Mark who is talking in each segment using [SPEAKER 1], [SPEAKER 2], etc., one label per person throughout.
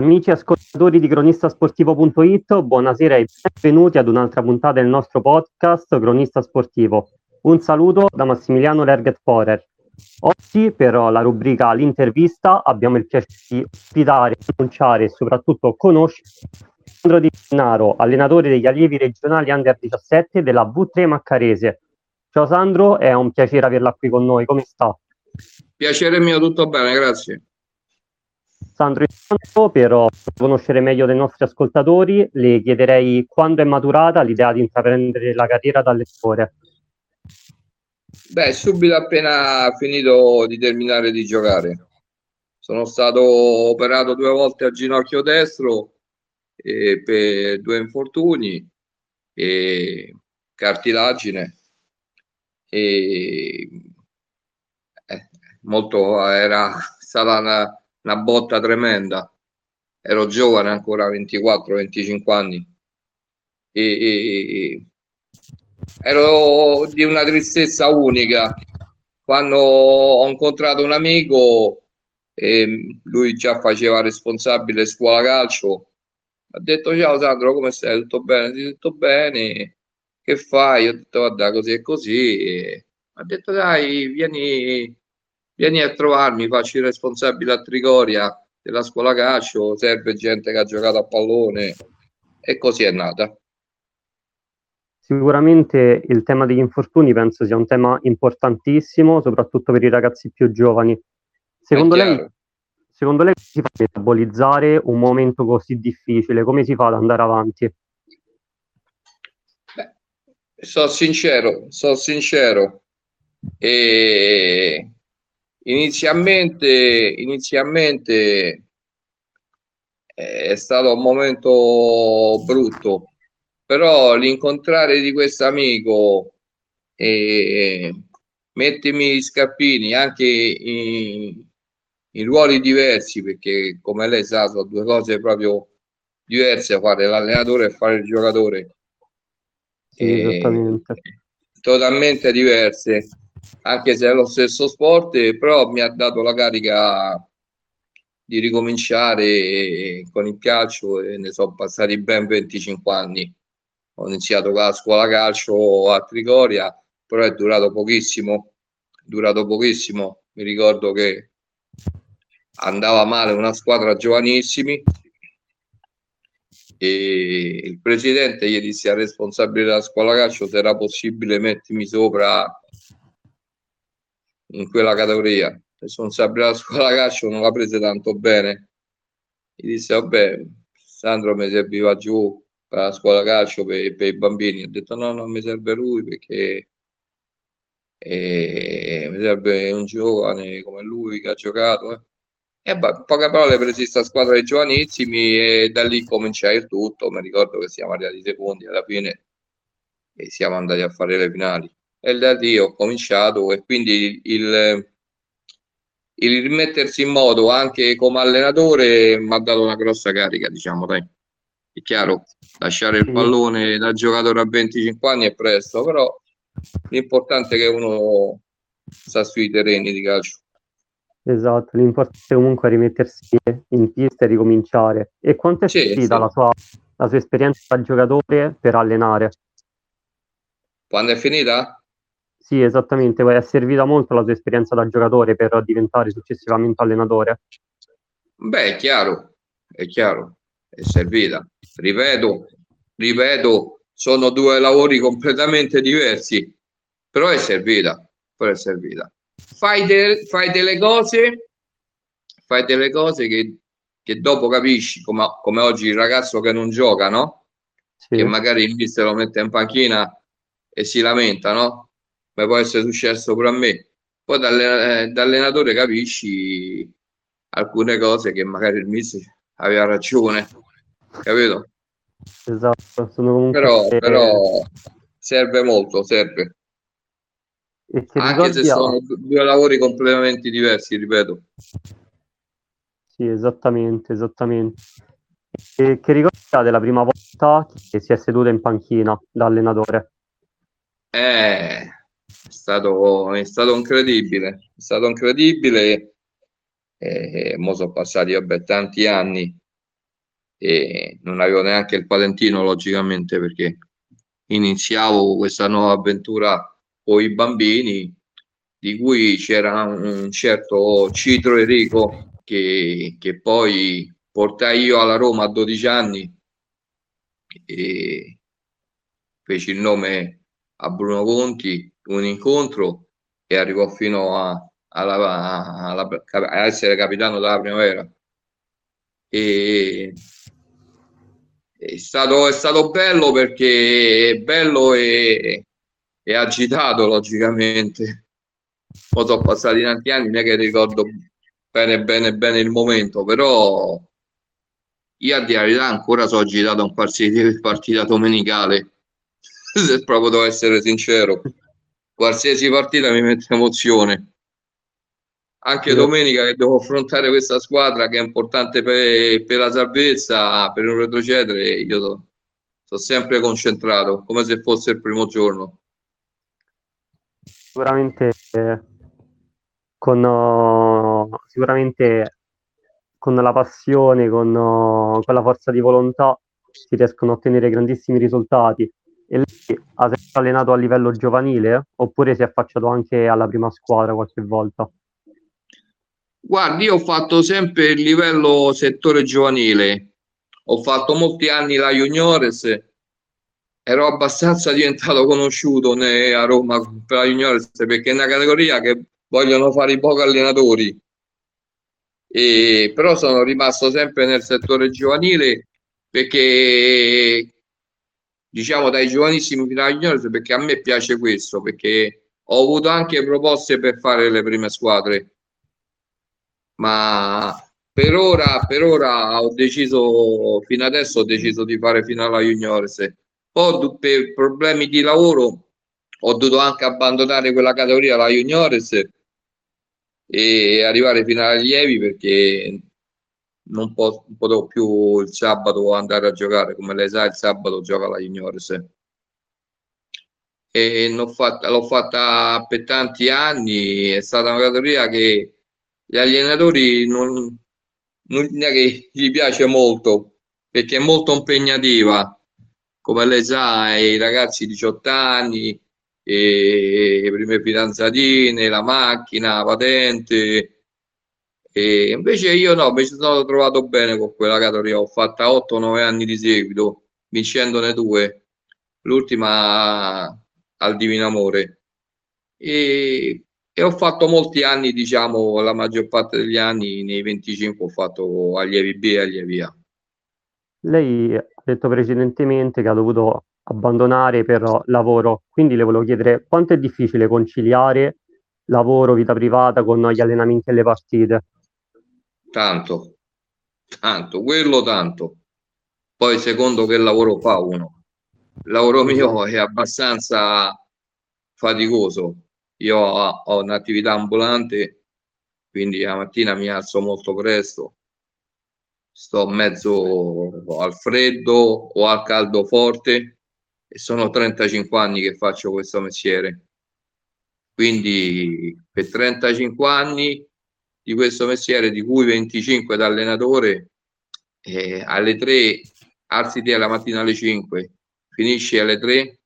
[SPEAKER 1] Amici ascoltatori di cronistasportivo.it, buonasera e benvenuti ad un'altra puntata del nostro podcast Cronista Sportivo. Un saluto da Massimiliano Lerget Forer. Oggi per la rubrica L'intervista abbiamo il piacere di ospitare, annunciare e soprattutto conoscere Sandro Di Gennaro, allenatore degli allievi regionali Under 17 della V3 Maccarese. Ciao Sandro, è un piacere averla qui con noi, come sta?
[SPEAKER 2] Piacere mio, tutto bene, grazie.
[SPEAKER 1] Sandro, intanto per conoscere meglio dei nostri ascoltatori, le chiederei quando è maturata l'idea di intraprendere la carriera da lettore.
[SPEAKER 2] Beh, subito appena finito di terminare di giocare. Sono stato operato due volte al ginocchio destro eh, per due infortuni e cartilagine e eh, molto era stata una una botta tremenda. Ero giovane ancora, 24-25 anni. E, e, e, ero di una tristezza unica. Quando ho incontrato un amico, e lui già faceva responsabile scuola calcio, ha detto ciao Sandro, come stai? Tutto bene? Ti tutto bene? Che fai? Ho detto guarda così e così. Ha detto dai, vieni vieni a trovarmi, faccio il responsabile a Trigoria della scuola calcio, serve gente che ha giocato a pallone e così è nata.
[SPEAKER 1] Sicuramente il tema degli infortuni penso sia un tema importantissimo, soprattutto per i ragazzi più giovani. Secondo lei, secondo lei come si fa a metabolizzare un momento così difficile? Come si fa ad andare avanti?
[SPEAKER 2] Beh, sono sincero, sono sincero. E Inizialmente, inizialmente è stato un momento brutto, però l'incontrare di questo amico e mettermi gli scappini anche in, in ruoli diversi, perché come lei sa sono due cose proprio diverse, fare l'allenatore e fare il giocatore.
[SPEAKER 1] Sì, esattamente.
[SPEAKER 2] Totalmente diverse anche se è lo stesso sport, però mi ha dato la carica di ricominciare con il calcio e ne sono passati ben 25 anni. Ho iniziato la scuola calcio a Trigoria, però è durato pochissimo, è durato pochissimo. Mi ricordo che andava male una squadra giovanissimi e il presidente gli disse al responsabile della scuola calcio se era possibile mettermi sopra in quella categoria. Il responsabile della scuola calcio non la prese tanto bene. Gli disse, vabbè, Sandro mi serviva giù per la scuola calcio per, per i bambini. Ho detto, no, non mi serve lui perché eh, mi serve un giovane come lui che ha giocato. Eh. E beh, poche parole presi questa squadra dei giovanissimi e da lì cominciai il tutto. Mi ricordo che siamo arrivati secondi alla fine e siamo andati a fare le finali e da lì ho cominciato e quindi il, il rimettersi in moto anche come allenatore mi ha dato una grossa carica, diciamo, dai. È chiaro, lasciare il pallone da giocatore a 25 anni è presto, però l'importante è che uno sta sui terreni di calcio.
[SPEAKER 1] Esatto, l'importante comunque è rimettersi in pista e ricominciare. E quanto è sì, finita sì. la, sua, la sua esperienza da giocatore per allenare?
[SPEAKER 2] Quando è finita?
[SPEAKER 1] Sì, esattamente, è servita molto la tua esperienza da giocatore per diventare successivamente allenatore.
[SPEAKER 2] Beh, è chiaro, è chiaro, è servita. Ripeto, ripeto, sono due lavori completamente diversi, però è servita, però è servita. Fai, de- fai delle cose, fai delle cose che, che dopo capisci, come, come, oggi il ragazzo che non gioca, no? Sì. Che magari il mister lo mette in panchina e si lamenta, no? Come può essere successo pure a me. Poi da, eh, allenatore capisci alcune cose che magari il mister aveva ragione, capito?
[SPEAKER 1] Esatto, sono comunque...
[SPEAKER 2] Però, però serve molto, serve. Anche se sono due lavori completamente diversi, ripeto.
[SPEAKER 1] Sì, esattamente, esattamente. E che ricorda della prima volta che si è seduto in panchina da allenatore?
[SPEAKER 2] Eh, è stato, è stato incredibile, è stato incredibile e mo sono passati vabbè, tanti anni e non avevo neanche il patentino logicamente perché iniziavo questa nuova avventura con i bambini di cui c'era un certo Citro Enrico che, che poi portai io alla Roma a 12 anni e feci il nome a Bruno Conti, un incontro e arrivò fino a, alla, alla, a essere capitano della primavera. E, è stato, è stato bello perché è bello e, e agitato logicamente. Poi sono passati tanti anni, non è che ricordo bene bene bene il momento, però io a dire ancora sono agitato un qualsiasi partita domenicale, se proprio devo essere sincero. Qualsiasi partita mi mette emozione anche domenica che devo affrontare questa squadra che è importante per, per la salvezza, per non retrocedere, io sono, sono sempre concentrato, come se fosse il primo giorno.
[SPEAKER 1] Sicuramente eh, con, sicuramente con la passione, con, uh, con la forza di volontà si riescono a ottenere grandissimi risultati. E lei ha sempre allenato a livello giovanile oppure si è affacciato anche alla prima squadra qualche volta?
[SPEAKER 2] Guardi, io ho fatto sempre il livello settore giovanile, ho fatto molti anni la Juniores, ero abbastanza diventato conosciuto a Roma per la Juniores perché è una categoria che vogliono fare i pochi allenatori. E, però sono rimasto sempre nel settore giovanile perché diciamo dai giovanissimi fino alla juniores perché a me piace questo perché ho avuto anche proposte per fare le prime squadre ma per ora, per ora ho deciso, fino adesso ho deciso di fare fino alla juniores. Poi per problemi di lavoro ho dovuto anche abbandonare quella categoria, la juniores, e arrivare fino alla allievi perché non, po- non potevo più il sabato andare a giocare, come lei sa il sabato gioca la juniores. E l'ho fatta, l'ho fatta per tanti anni, è stata una categoria che gli allenatori non, non è che gli piace molto perché è molto impegnativa come lei sa i ragazzi di 18 anni e le prime fidanzatine la macchina la patente e invece io no mi sono trovato bene con quella categoria ho fatto 8-9 anni di seguito vincendone due l'ultima al Divino Amore e e ho fatto molti anni, diciamo, la maggior parte degli anni, nei 25 ho fatto allievi B e allievi A.
[SPEAKER 1] Lei ha detto precedentemente che ha dovuto abbandonare per lavoro, quindi le volevo chiedere quanto è difficile conciliare lavoro, vita privata con gli allenamenti e le partite?
[SPEAKER 2] Tanto, tanto, quello tanto. Poi secondo che lavoro fa uno. Il lavoro mio è abbastanza faticoso, io ho, ho un'attività ambulante, quindi la mattina mi alzo molto presto, sto mezzo al freddo o al caldo forte e sono 35 anni che faccio questo mestiere. Quindi per 35 anni di questo mestiere, di cui 25 da allenatore, eh, alle 3 alziti alla mattina alle 5, finisci alle 3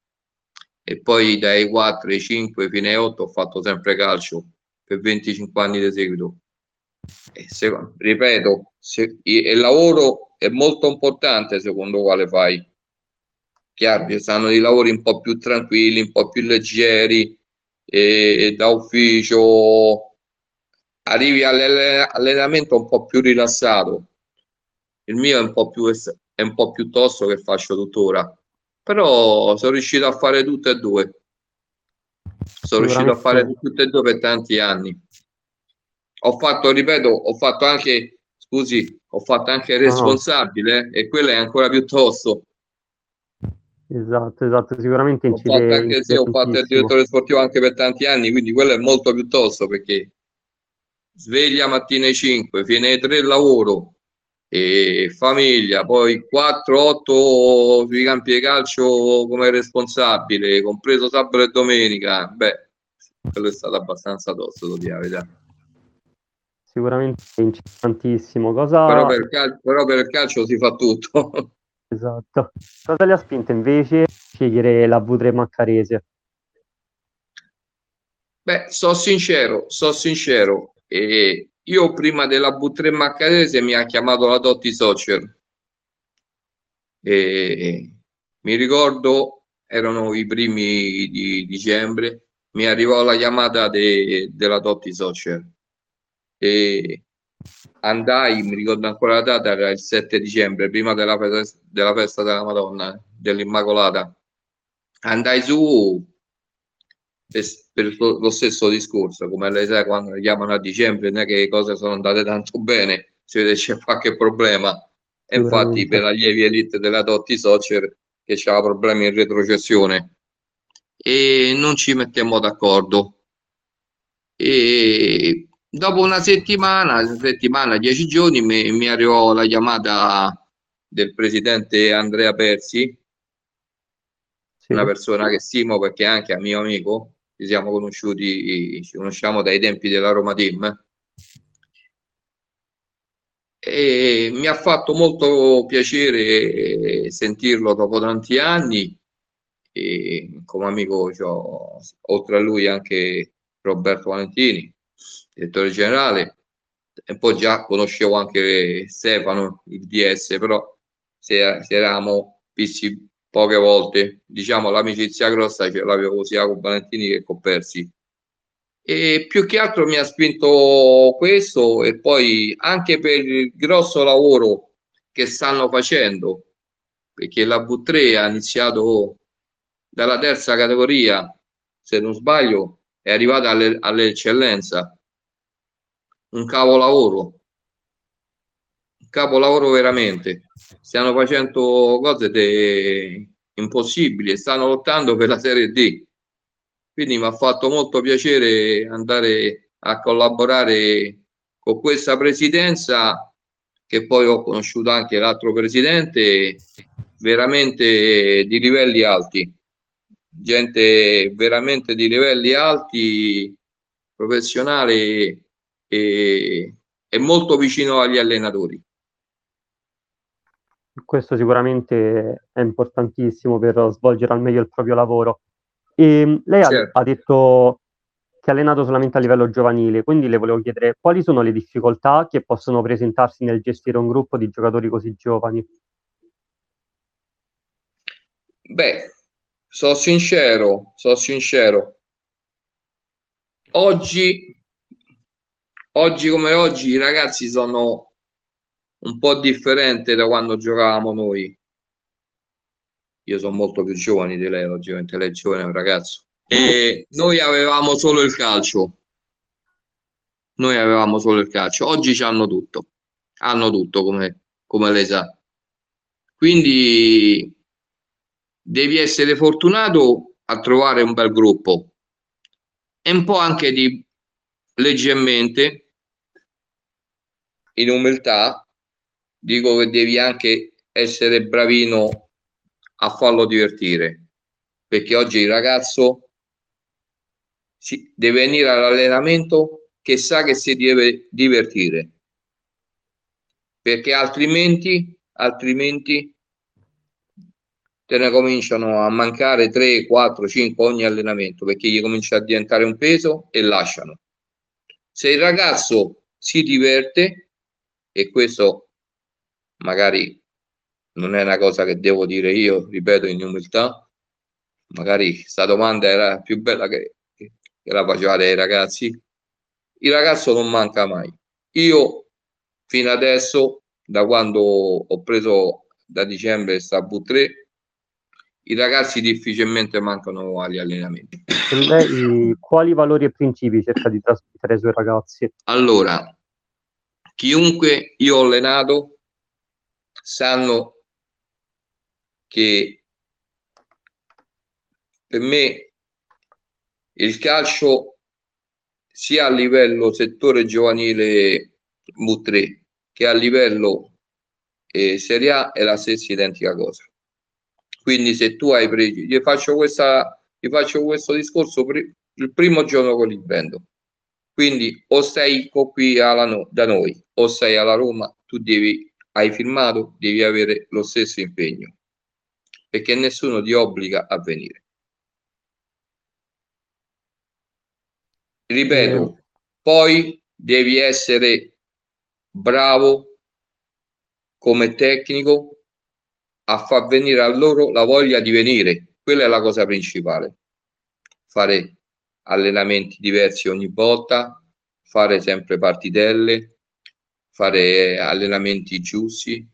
[SPEAKER 2] e poi dai 4 ai 5 fino ai 8 ho fatto sempre calcio per 25 anni di seguito. E se, ripeto, se, il lavoro è molto importante secondo quale fai. Chiaro, ci stanno dei lavori un po' più tranquilli, un po' più leggeri, e, da ufficio arrivi all'allenamento un po' più rilassato. Il mio è un po' più, è un po' più tosto che faccio tuttora però sono riuscito a fare tutte e due. Sono riuscito a fare tutte e due per tanti anni. Ho fatto, ripeto, ho fatto anche, scusi, ho fatto anche responsabile e quello è ancora più tosto.
[SPEAKER 1] Esatto, esatto, sicuramente
[SPEAKER 2] incide. Ho fatto anche se ho fatto il direttore sportivo anche per tanti anni, quindi quello è molto più tosto perché sveglia mattina alle 5, fine alle 3 lavoro, e famiglia, poi 4-8 sui campi di calcio come responsabile, compreso sabato e domenica, beh, quello è stato abbastanza tosto, lo dire la.
[SPEAKER 1] Sicuramente vince tantissimo. Cosa...
[SPEAKER 2] Però, per cal- però per il calcio si fa tutto.
[SPEAKER 1] esatto. Cosa le ha spinto invece a scegliere la V3 Maccarese?
[SPEAKER 2] Beh, so sincero, so sincero. E io prima della V3 Maccarese mi ha chiamato la Dotti Social. E mi ricordo, erano i primi di dicembre, mi arrivò la chiamata de- della Dotti Social e andai, mi ricordo ancora la data, era il 7 dicembre, prima della, festa della festa della Madonna, dell'Immacolata. Andai su per, lo stesso discorso, come lei sa, quando chiamano a dicembre non è che le cose sono andate tanto bene, si vede c'è qualche problema. E infatti per la lievi elite della Totti Socer che c'era problemi in retrocessione e non ci mettiamo d'accordo. E Dopo una settimana, una settimana, dieci giorni, mi, mi arrivò la chiamata del presidente Andrea Persi, sì. una persona che stimo perché è anche mio amico, ci siamo conosciuti, ci conosciamo dai tempi della Roma Team. E mi ha fatto molto piacere sentirlo dopo tanti anni. E come amico, oltre a lui, anche Roberto Valentini direttore generale, e poi già conoscevo anche Stefano, il DS, però se, se eravamo visti poche volte, diciamo l'amicizia grossa ce l'avevo sia con Valentini che con Persi. E più che altro mi ha spinto questo e poi anche per il grosso lavoro che stanno facendo, perché la V3 ha iniziato dalla terza categoria, se non sbaglio, è arrivata alle, all'eccellenza. Un capolavoro, capolavoro veramente. Stiamo facendo cose de... impossibili, stanno lottando per la Serie D. Quindi mi ha fatto molto piacere andare a collaborare con questa presidenza che poi ho conosciuto anche l'altro presidente, veramente di livelli alti, gente veramente di livelli alti, professionale e è molto vicino agli allenatori.
[SPEAKER 1] Questo sicuramente è importantissimo per svolgere al meglio il proprio lavoro. E lei certo. ha, ha detto che ha allenato solamente a livello giovanile, quindi le volevo chiedere quali sono le difficoltà che possono presentarsi nel gestire un gruppo di giocatori così giovani?
[SPEAKER 2] Beh, sono sincero, sono sincero. Oggi oggi come oggi i ragazzi sono un po' differenti da quando giocavamo noi. Io sono molto più giovane di lei, logicamente lei è giovane, è un ragazzo. E noi avevamo solo il calcio. Noi avevamo solo il calcio. Oggi hanno tutto. Hanno tutto, come, come lei sa. Quindi devi essere fortunato a trovare un bel gruppo e un po' anche di leggermente in umiltà dico che devi anche essere bravino a farlo divertire perché oggi il ragazzo si, deve venire all'allenamento che sa che si deve divertire perché altrimenti altrimenti te ne cominciano a mancare 3, 4, 5 ogni allenamento perché gli comincia a diventare un peso e lasciano. Se il ragazzo si diverte, e questo magari non è una cosa che devo dire io, ripeto in umiltà, magari questa domanda era più bella che, che la facevate ai ragazzi, il ragazzo non manca mai. Io fino adesso, da quando ho preso da dicembre sta V3, i ragazzi difficilmente mancano agli allenamenti.
[SPEAKER 1] Lei, quali valori e principi cerca di trasmettere ai suoi ragazzi?
[SPEAKER 2] Allora, chiunque io ho allenato sanno che per me il calcio sia a livello settore giovanile V3 che a livello eh, Serie A è la stessa identica cosa. Quindi se tu hai preso, gli faccio, questa, gli faccio questo discorso pr- il primo giorno che li prendo. Quindi o stai qui alla, da noi o stai alla Roma, tu devi, hai firmato, devi avere lo stesso impegno, perché nessuno ti obbliga a venire. Ripeto, poi devi essere bravo come tecnico a far venire a loro la voglia di venire. Quella è la cosa principale. Fare allenamenti diversi ogni volta, fare sempre partitelle, fare allenamenti giusti.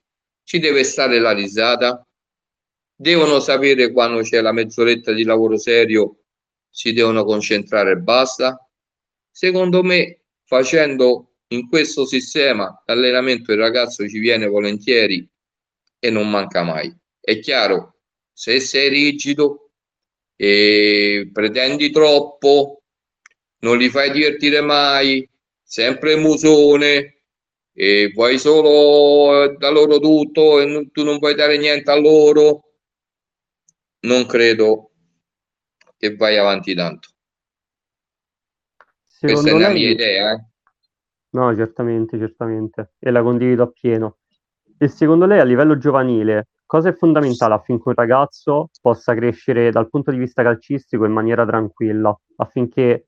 [SPEAKER 2] Ci deve stare la risata. Devono sapere quando c'è la mezz'oretta di lavoro serio, si devono concentrare e basta. Secondo me, facendo in questo sistema l'allenamento il ragazzo ci viene volentieri e non manca mai. È chiaro, se sei rigido e pretendi troppo, non li fai divertire mai, sempre musone, e vuoi solo da loro tutto e tu non puoi dare niente a loro, non credo che vai avanti tanto. Secondo Questa è la mia idea. Eh?
[SPEAKER 1] No, certamente, certamente, e la condivido appieno. E secondo lei a livello giovanile cosa è fondamentale affinché un ragazzo possa crescere dal punto di vista calcistico in maniera tranquilla, affinché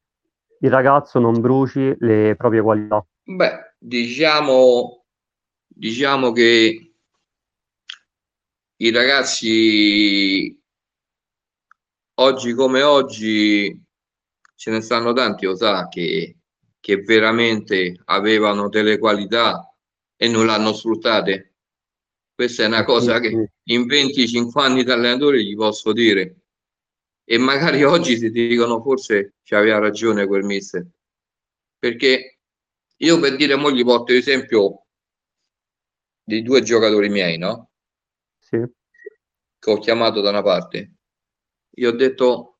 [SPEAKER 1] il ragazzo non bruci le proprie qualità?
[SPEAKER 2] Beh, diciamo, diciamo che i ragazzi oggi come oggi ce ne stanno tanti, lo sa, che, che veramente avevano delle qualità e non l'hanno sfruttate questa è una cosa che in 25 anni da allenatore gli posso dire. E magari oggi ti dicono forse ci aveva ragione quel mister. Perché io per dire, mo gli porto l'esempio di due giocatori miei, no?
[SPEAKER 1] Sì.
[SPEAKER 2] Che ho chiamato da una parte. Io ho detto,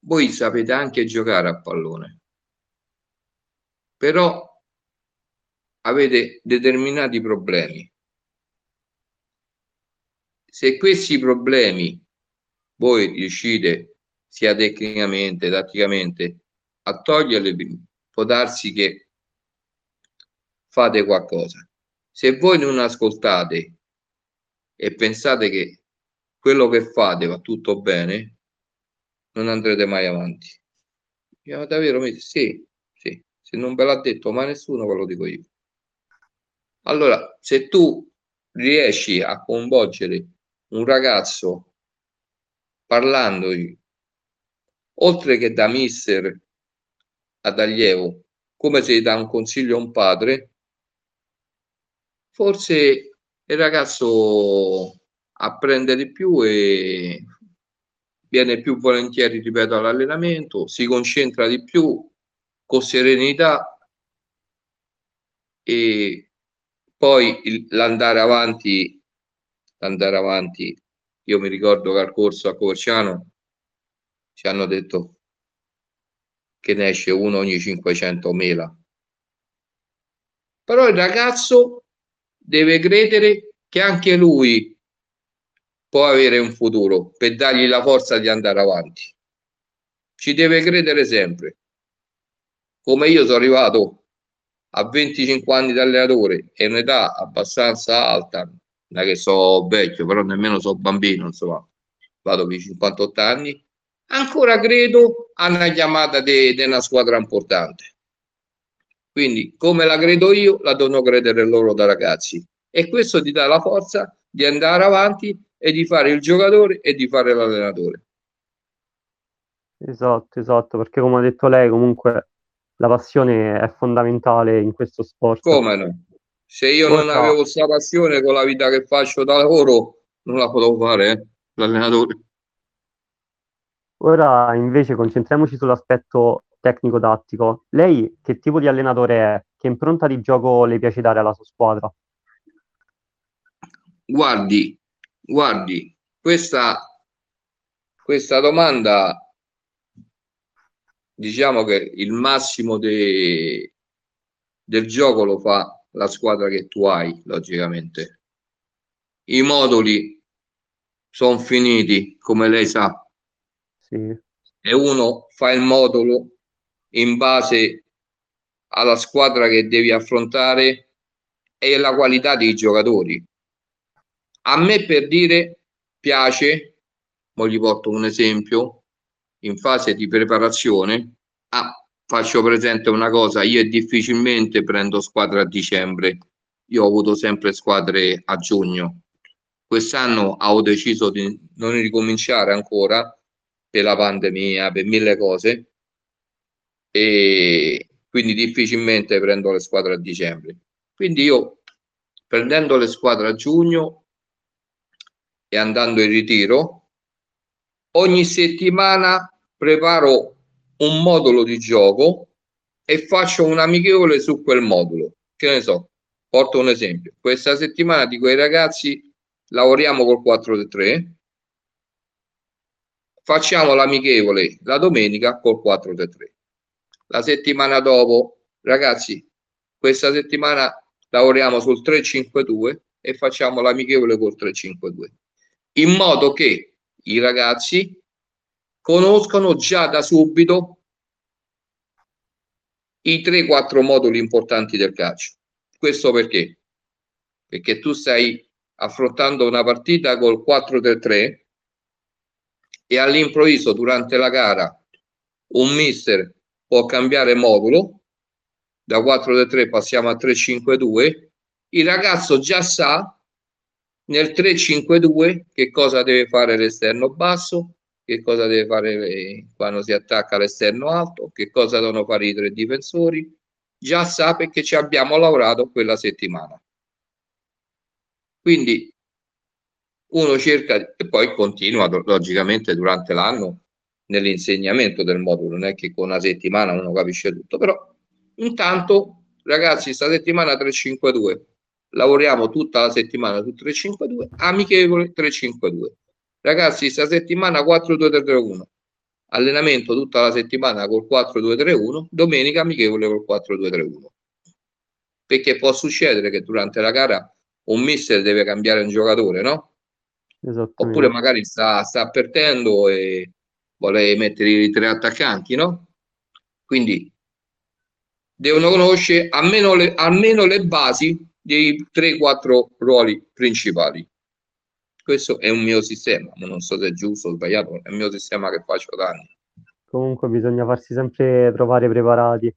[SPEAKER 2] voi sapete anche giocare a pallone. Però avete determinati problemi se questi problemi voi riuscite sia tecnicamente, tatticamente a toglierli, può darsi che fate qualcosa. Se voi non ascoltate e pensate che quello che fate va tutto bene, non andrete mai avanti. Io davvero sì, sì, se non ve l'ha detto mai nessuno, ve lo dico io. Allora, se tu riesci a coinvolgere un ragazzo parlandogli, oltre che da mister ad allievo, come se dà un consiglio a un padre, forse il ragazzo apprende di più e viene più volentieri, ripeto, all'allenamento, si concentra di più con serenità e poi l'andare avanti andare avanti. Io mi ricordo che al corso a Coverciano ci hanno detto che ne esce uno ogni 500 mela. Però il ragazzo deve credere che anche lui può avere un futuro per dargli la forza di andare avanti. Ci deve credere sempre. Come io sono arrivato a 25 anni da allenatore e un'età abbastanza alta, è che so vecchio, però nemmeno so bambino, insomma, vado per 58 anni, ancora credo a una chiamata di una squadra importante. Quindi, come la credo io, la devono credere loro da ragazzi. E questo ti dà la forza di andare avanti e di fare il giocatore e di fare l'allenatore.
[SPEAKER 1] Esatto, esatto, perché come ha detto lei, comunque la passione è fondamentale in questo sport.
[SPEAKER 2] Come no? Se io non avevo questa passione con la vita che faccio da lavoro, non la potevo fare, eh, l'allenatore.
[SPEAKER 1] Ora invece concentriamoci sull'aspetto tecnico-tattico. Lei che tipo di allenatore è? Che impronta di gioco le piace dare alla sua squadra?
[SPEAKER 2] Guardi, guardi, questa, questa domanda diciamo che il massimo de, del gioco lo fa la squadra che tu hai, logicamente. I moduli sono finiti, come lei sa.
[SPEAKER 1] Sì.
[SPEAKER 2] E uno fa il modulo in base alla squadra che devi affrontare e la qualità dei giocatori. A me per dire piace, mo gli porto un esempio, in fase di preparazione, ah, faccio presente una cosa, io difficilmente prendo squadra a dicembre, io ho avuto sempre squadre a giugno. Quest'anno ho deciso di non ricominciare ancora per la pandemia, per mille cose, e quindi difficilmente prendo le squadre a dicembre. Quindi io prendendo le squadre a giugno e andando in ritiro, ogni settimana preparo un modulo di gioco e faccio un amichevole su quel modulo. Che ne so, porto un esempio. Questa settimana di quei ragazzi lavoriamo col 4-3, facciamo l'amichevole la domenica col 4-3. La settimana dopo, ragazzi, questa settimana lavoriamo sul 3-5-2 e facciamo l'amichevole col 3-5-2, in modo che i ragazzi conoscono già da subito i 3-4 moduli importanti del calcio. Questo perché? Perché tu stai affrontando una partita col 4-3 e all'improvviso durante la gara un mister può cambiare modulo. Da 4-3 passiamo a 3-5-2 il ragazzo già sa nel 3-5-2 che cosa deve fare l'esterno basso che cosa deve fare quando si attacca l'esterno alto che cosa devono fare i tre difensori. Già sa perché ci abbiamo lavorato quella settimana. Quindi uno cerca e poi continua logicamente durante l'anno nell'insegnamento del modulo, non è che con una settimana uno capisce tutto, però intanto ragazzi sta settimana 352 lavoriamo tutta la settimana su 352 amichevole 352 ragazzi sta settimana 4231 allenamento tutta la settimana col 4231 domenica amichevole col 4231 perché può succedere che durante la gara un mister deve cambiare un giocatore no? Oppure magari sta, sta perdendo e vuole mettere i tre attaccanti, no? Quindi devono conoscere almeno le, almeno le basi dei 3-4 ruoli principali. Questo è un mio sistema, ma non so se è giusto o sbagliato, è il mio sistema che faccio da anni.
[SPEAKER 1] Comunque bisogna farsi sempre trovare preparati.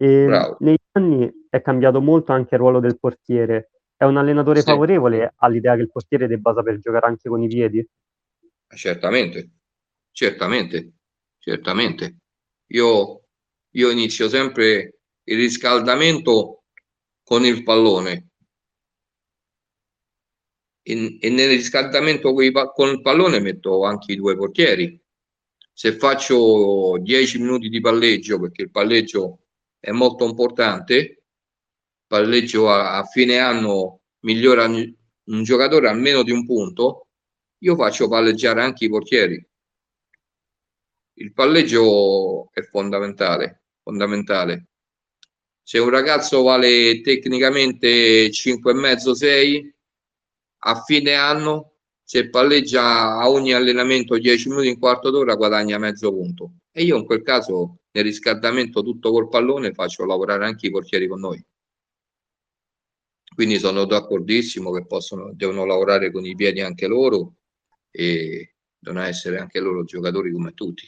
[SPEAKER 1] E negli anni è cambiato molto anche il ruolo del portiere. È un allenatore sì. favorevole all'idea che il portiere debba saper giocare anche con i piedi?
[SPEAKER 2] Certamente, certamente, certamente. Io, io inizio sempre il riscaldamento con il pallone e, nel riscaldamento con, il pallone metto anche i due portieri. Se faccio 10 minuti di palleggio, perché il palleggio è molto importante, palleggio a, a fine anno migliora un giocatore a meno di un punto, io faccio palleggiare anche i portieri. Il palleggio è fondamentale, fondamentale. Se un ragazzo vale tecnicamente 5,5-6, a fine anno, se palleggia a ogni allenamento 10 minuti in quarto d'ora, guadagna mezzo punto. E io in quel caso, nel riscaldamento tutto col pallone, faccio lavorare anche i portieri con noi. Quindi sono d'accordissimo che possono, devono lavorare con i piedi anche loro e devono essere anche loro giocatori come tutti.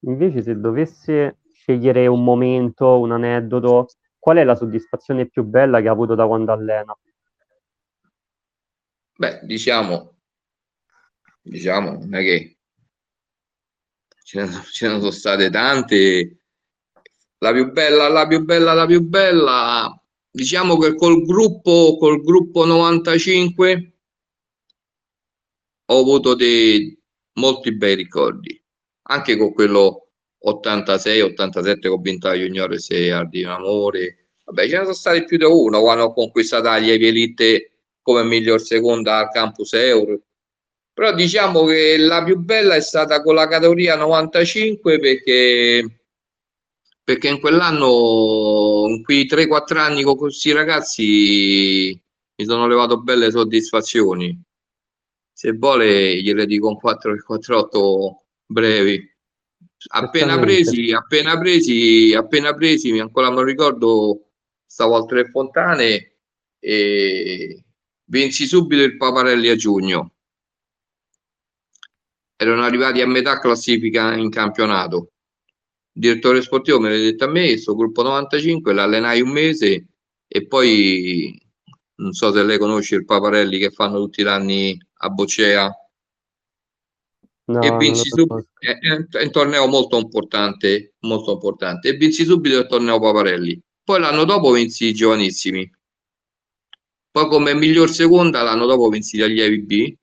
[SPEAKER 1] Invece se dovesse scegliere un momento, un aneddoto, qual è la soddisfazione più bella che ha avuto da quando allena?
[SPEAKER 2] Beh, diciamo, diciamo, non è che ce ne, ce ne sono state tante. La più bella, la più bella, la più bella diciamo che col gruppo, col gruppo 95 ho avuto dei molti bei ricordi, anche con quello 86-87 che ho vinto la Junior 6 di Amore. Vabbè, ce ne sono stati più di uno quando ho conquistato la Lievi Elite come miglior seconda al Campus Euro. Però diciamo che la più bella è stata con la categoria 95 perché perché in quell'anno, in quei 3-4 anni con questi ragazzi, mi sono levato belle soddisfazioni. Se vuole, gliele dico un 4-4-8 brevi. appena presi, appena presi, appena presi, mi ancora lo ricordo, stavo al Tre Fontane e vinsi subito il Paparelli a giugno. Erano arrivati a metà classifica in campionato. Il direttore sportivo me l'ha detto a me, questo gruppo 95, l'allenai un mese e poi non so se lei conosce il Paparelli che fanno tutti gli anni a Boccea. No, e vinci subito è, è, un torneo molto importante molto importante. E vinsi subito il torneo Paparelli. Poi l'anno dopo vinsi i giovanissimi. Poi come miglior seconda l'anno dopo vinsi gli allievi B.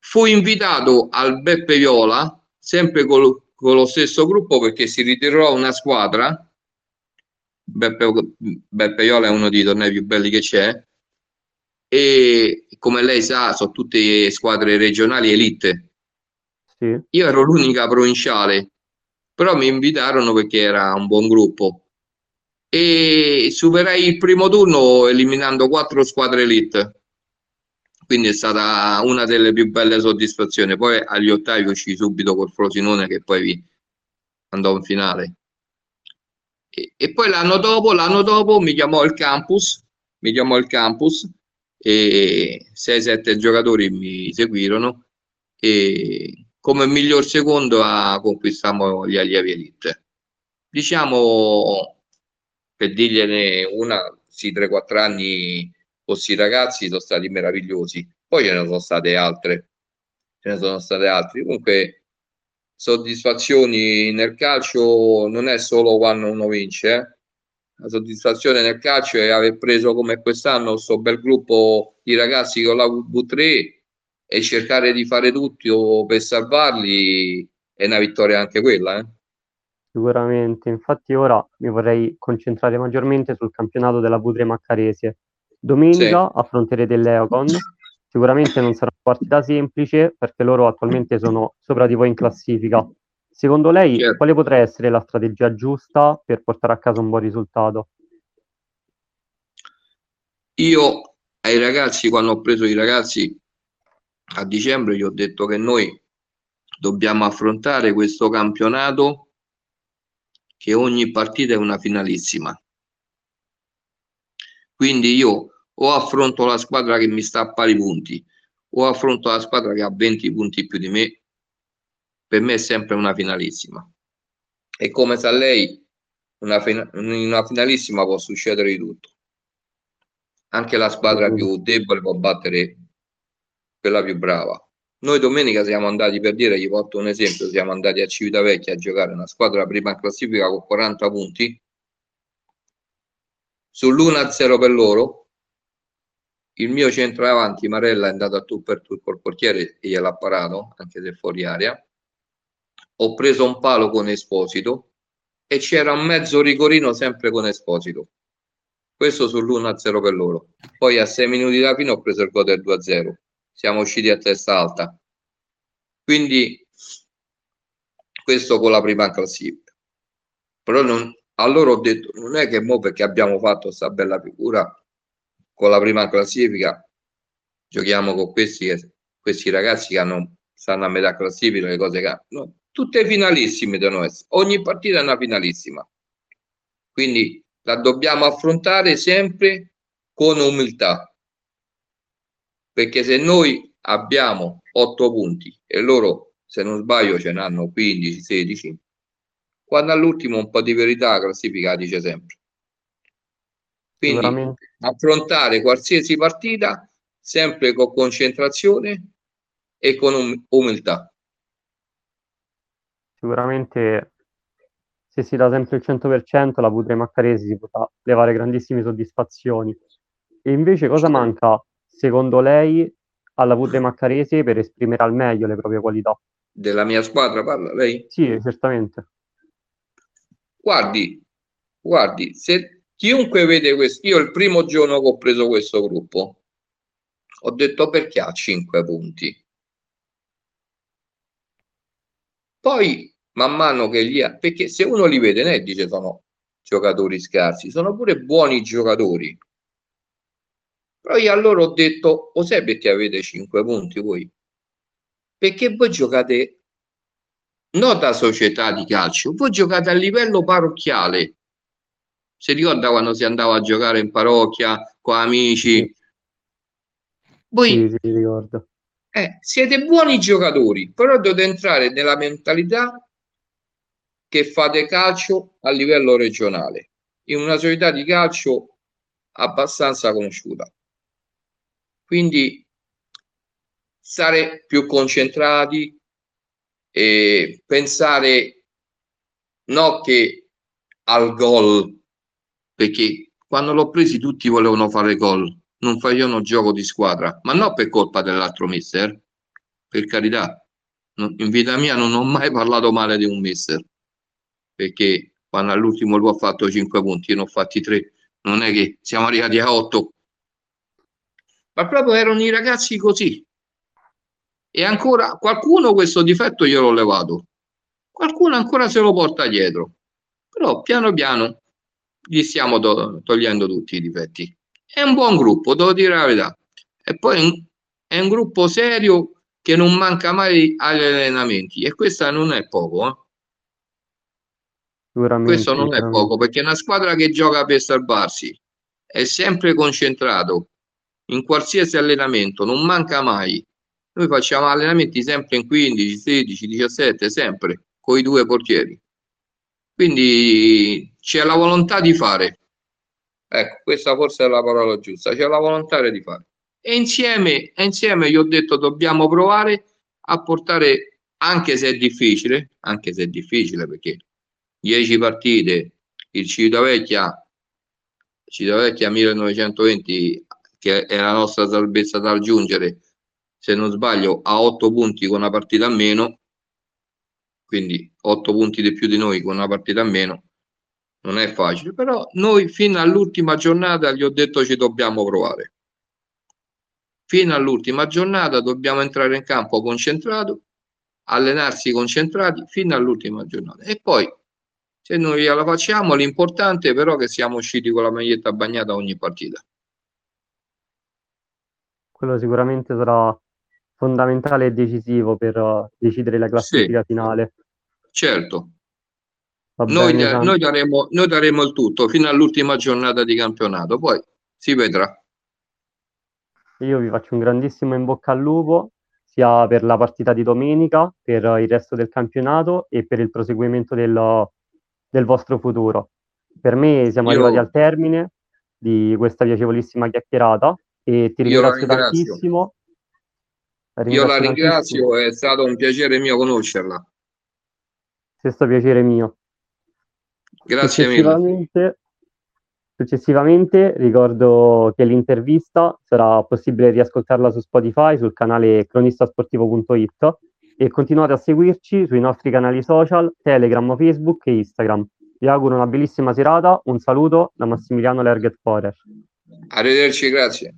[SPEAKER 2] Fu invitato al Beppe Viola sempre con, con lo stesso gruppo perché si ritirò una squadra Beppe, Beppe Iola è uno dei tornei più belli che c'è. E come lei sa sono tutte squadre regionali elite. Sì. io ero l'unica provinciale però mi invitarono perché era un buon gruppo. E superai il primo turno eliminando quattro squadre elite. Quindi è stata una delle più belle soddisfazioni. Poi agli ottavi uscì subito col Frosinone che poi andò in finale e, poi l'anno dopo, l'anno dopo mi chiamò il campus, mi chiamò il campus e 6-7 giocatori mi seguirono e come miglior secondo a, conquistammo gli allievi elite. Diciamo, per dirgliene una, sì, 3-4 anni questi ragazzi sono stati meravigliosi, poi ce ne sono state altre, ce ne sono state altre. Comunque soddisfazioni nel calcio non è solo quando uno vince, eh. la soddisfazione nel calcio è aver preso come quest'anno questo bel gruppo di ragazzi con la V3 e cercare di fare tutto per salvarli è una vittoria anche quella. Eh.
[SPEAKER 1] Sicuramente, infatti ora mi vorrei concentrare maggiormente sul campionato della V3 Maccarese. Domenica sì. affronterete l'Eocon Sicuramente non sarà una partita semplice perché loro attualmente sono sopra di voi in classifica. Secondo lei, certo. quale potrebbe essere la strategia giusta per portare a casa un buon risultato?
[SPEAKER 2] Io ai ragazzi, quando ho preso i ragazzi a dicembre, gli ho detto che noi dobbiamo affrontare questo campionato che ogni partita è una finalissima. Quindi io o affronto la squadra che mi sta a pari punti o affronto la squadra che ha 20 punti più di me, per me è sempre una finalissima. E come sa lei, una, in una finalissima può succedere di tutto. Anche la squadra più debole può battere quella più brava. Noi domenica siamo andati, per dire, gli porto un esempio, siamo andati a Civitavecchia a giocare una squadra prima in classifica con 40 punti, sull'1-0 per loro, il mio centravanti Marella è andato a tu per tu col portiere e gliel'ha parato, anche se fuori aria. Ho preso un palo con Esposito e c'era un mezzo rigorino sempre con Esposito. Questo sull'1-0 per loro. Poi a 6 minuti da fine ho preso il gol del 2-0. Siamo usciti a testa alta. Quindi questo con la prima classifica. Però non, allora ho detto, non è che mo perché abbiamo fatto questa bella figura con la prima classifica giochiamo con questi, questi ragazzi che hanno, stanno a metà classifica, le cose che no, tutte finalissime devono essere, ogni partita è una finalissima. Quindi la dobbiamo affrontare sempre con umiltà. Perché se noi abbiamo 8 punti e loro, se non sbaglio, ce n'hanno 15, 16, quando all'ultimo un po' di verità la classifica dice sempre. Quindi affrontare qualsiasi partita sempre con concentrazione e con um- umiltà.
[SPEAKER 1] Sicuramente se si dà sempre il 100% la V3 Maccaresi si potrà levare grandissime soddisfazioni. E invece cosa certo. manca secondo lei alla V3 Maccaresi per esprimere al meglio le proprie qualità?
[SPEAKER 2] Della mia squadra parla lei?
[SPEAKER 1] Sì, certamente.
[SPEAKER 2] Guardi, guardi, se Chiunque vede questo, io il primo giorno che ho preso questo gruppo, ho detto perché ha 5 punti. Poi, man mano che li ha, perché se uno li vede, ne dice sono giocatori scarsi, sono pure buoni giocatori. Però io allora ho detto, o sai perché avete 5 punti voi? Perché voi giocate non da società di calcio, voi giocate a livello parrocchiale. Si ricorda quando si andava a giocare in parrocchia con amici? Voi
[SPEAKER 1] Sì, sì, ricordo.
[SPEAKER 2] eh, siete buoni giocatori, però dovete entrare nella mentalità che fate calcio a livello regionale, in una società di calcio abbastanza conosciuta. Quindi stare più concentrati e pensare no che al gol, perché quando l'ho presi tutti volevano fare gol, non facevano gioco di squadra, ma non per colpa dell'altro mister, per carità. In vita mia non ho mai parlato male di un mister, perché quando all'ultimo lui ha fatto 5 punti, io ne ho fatti 3, non è che siamo arrivati a 8, ma proprio erano i ragazzi così. E ancora qualcuno questo difetto gliel'ho levato, qualcuno ancora se lo porta dietro, però piano piano gli stiamo to- togliendo tutti i difetti. È un buon gruppo, devo dire la verità. E poi è un- gruppo serio che non manca mai agli allenamenti e questo non è poco, eh. Questo non è poco perché una squadra che gioca per salvarsi è sempre concentrato in qualsiasi allenamento, non manca mai. Noi facciamo allenamenti sempre in 15, 16, 17, sempre con i due portieri. Quindi c'è la volontà di fare. Ecco, questa forse è la parola giusta, c'è la volontà di fare. E insieme, insieme gli ho detto dobbiamo provare a portare, anche se è difficile, anche se è difficile perché 10 partite, il Civitavecchia, Civitavecchia 1920, che è la nostra salvezza da raggiungere, se non sbaglio, a 8 punti con una partita a meno, quindi 8 punti di più di noi con una partita a meno, non è facile, però noi fino all'ultima giornata gli ho detto ci dobbiamo provare. Fino all'ultima giornata dobbiamo entrare in campo concentrato, allenarsi concentrati fino all'ultima giornata. E poi, se noi gliela facciamo, l'importante è però che siamo usciti con la maglietta bagnata ogni partita.
[SPEAKER 1] Quello sicuramente sarà fondamentale e decisivo per uh, decidere la classifica finale.
[SPEAKER 2] Certo, noi,
[SPEAKER 1] bene,
[SPEAKER 2] da-
[SPEAKER 1] Sam?
[SPEAKER 2] noi daremo, noi daremo il tutto fino all'ultima giornata di campionato, poi si vedrà.
[SPEAKER 1] Io vi faccio un grandissimo in bocca al lupo, sia per la partita di domenica, per il resto del campionato e per il proseguimento del, del vostro futuro. Per me siamo
[SPEAKER 2] Io-
[SPEAKER 1] arrivati al termine di questa piacevolissima chiacchierata e ti ringrazio
[SPEAKER 2] ringrazio.
[SPEAKER 1] tantissimo.
[SPEAKER 2] Io la
[SPEAKER 1] tantissimo.
[SPEAKER 2] ringrazio, è stato un piacere mio conoscerla.
[SPEAKER 1] Stesso piacere mio.
[SPEAKER 2] Grazie mille.
[SPEAKER 1] Successivamente, successivamente ricordo che l'intervista sarà possibile riascoltarla su Spotify, sul canale cronistasportivo.it e continuate a seguirci sui nostri canali social, Telegram, Facebook e Instagram. Vi auguro una bellissima serata, un saluto da Massimiliano Lerget Forer.
[SPEAKER 2] Arrivederci, grazie.